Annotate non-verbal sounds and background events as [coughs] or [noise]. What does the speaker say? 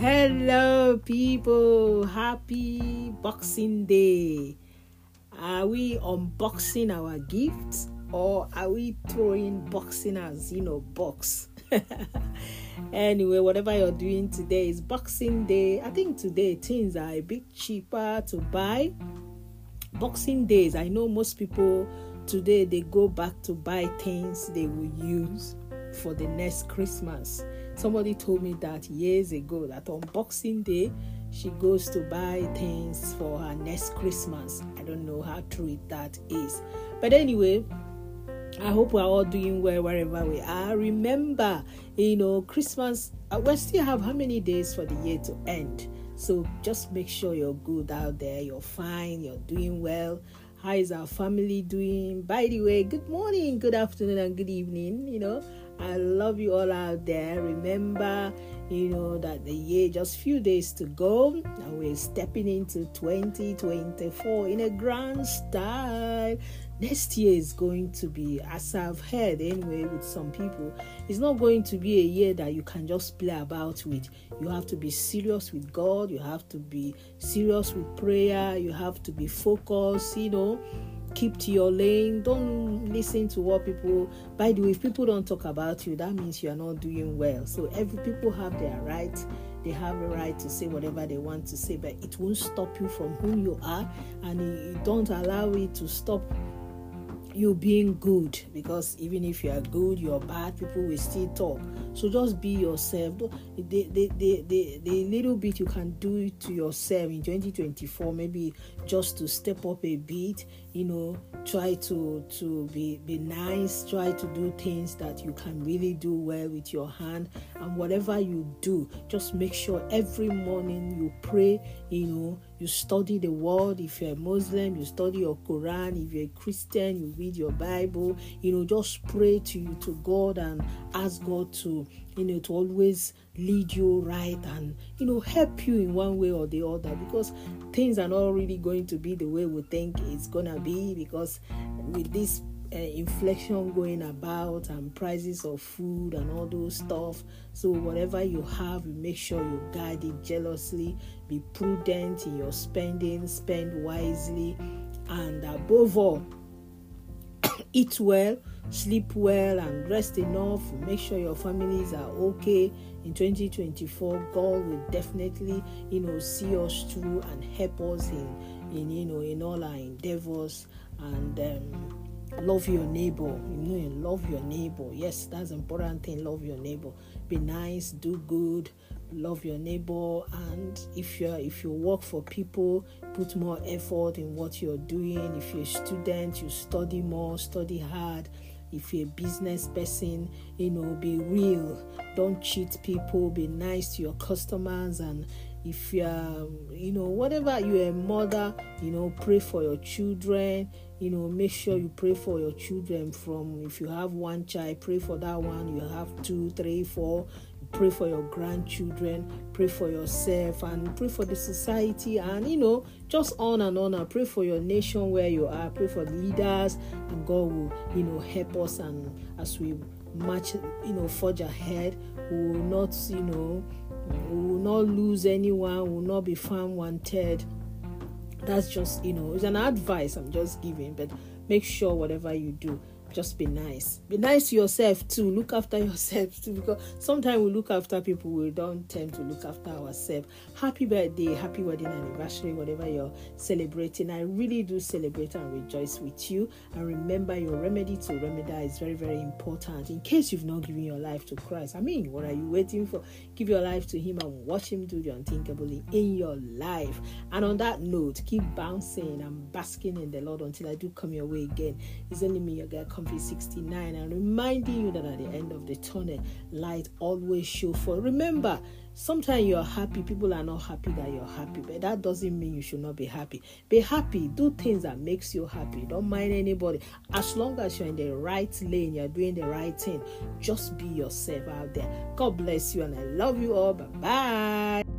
Hello, people. Happy Boxing Day. Are we unboxing our gifts or are we throwing boxing as, you know, box? [laughs] anyway, whatever you're doing today is Boxing Day. I think today things are a bit cheaper to buy. Boxing Days, I know most people today they go back to buy things they will use for the next Christmas. Somebody told me that years ago that on Boxing Day she goes to buy things for her next Christmas. I don't know how true that is. But anyway, I hope we're all doing well wherever we are. Remember, you know, Christmas, uh, we still have how many days for the year to end? So just make sure you're good out there, you're fine, you're doing well. How is our family doing? By the way, good morning, good afternoon, and good evening. You know, I love you all out there. Remember, you know, that the year just few days to go, and we're stepping into 2024 in a grand style. Next year is going to be, as I've heard anyway, with some people, it's not going to be a year that you can just play about with. You have to be serious with God, you have to be serious with prayer, you have to be focused, you know keep to your lane. Don't listen to what people by the way if people don't talk about you that means you are not doing well. So every people have their right. They have a right to say whatever they want to say but it won't stop you from who you are and you don't allow it to stop you being good because even if you are good you're bad people will still talk. So just be yourself. The, the, the, the, the little bit you can do to yourself in 2024 maybe just to step up a bit you know try to to be be nice try to do things that you can really do well with your hand. And whatever you do just make sure every morning you pray you know you study the word if you're a muslim you study your quran if you're a christian you read your bible you know just pray to you to god and ask god to you know to always lead you right and you know help you in one way or the other because things are not really going to be the way we think it's gonna be because with this uh, inflation going about and prices of food and all those stuff. So whatever you have you make sure you guard it jealously. Be prudent in your spending spend wisely. And above all [coughs] eat well sleep well and rest enough. Make sure your families are okay in 2024 god will definitely you know see us through and help us in in you know in all our endeavors. And um, love your neighbor. You know you love your neighbor. Yes that's important thing. Love your neighbor. Be nice do good love your neighbor. And if you if you work for people put more effort in what you're doing. If you're a student you study more study hard. If you're a business person you know be real. Don't cheat people. Be nice to your customers. And if you're you know whatever you're a mother you know pray for your children you know make sure you pray for your children from if you have one child pray for that one. You have two three four. Pray for your grandchildren. Pray for yourself and pray for the society and you know just on and on. And pray for your nation where you are. Pray for leaders and god will you know help us and as we march you know forge ahead we will not you know we will not lose anyone. We will not be found wanted that's just you know it's an advice i'm just giving but make sure whatever you do just be nice. Be nice to yourself too. Look after [laughs] yourself too, because sometimes we look after people, we don't tend to look after ourselves. Happy birthday, happy wedding anniversary, whatever you're celebrating. I really do celebrate and rejoice with you. And remember, your remedy to remedy is very, very important. In case you've not given your life to Christ, I mean, what are you waiting for? Give your life to Him and watch Him do the unthinkable in your life. And on that note, keep bouncing and basking in the Lord until I do come your way again. It's only me, your girl. Comfy 69 and reminding you that at the end of the tunnel, light always show for. Remember, sometimes you're happy, people are not happy that you're happy, but that doesn't mean you should not be happy. Be happy, do things that makes you happy. Don't mind anybody. As long as you're in the right lane, you're doing the right thing. Just be yourself out there. God bless you and I love you all. Bye bye.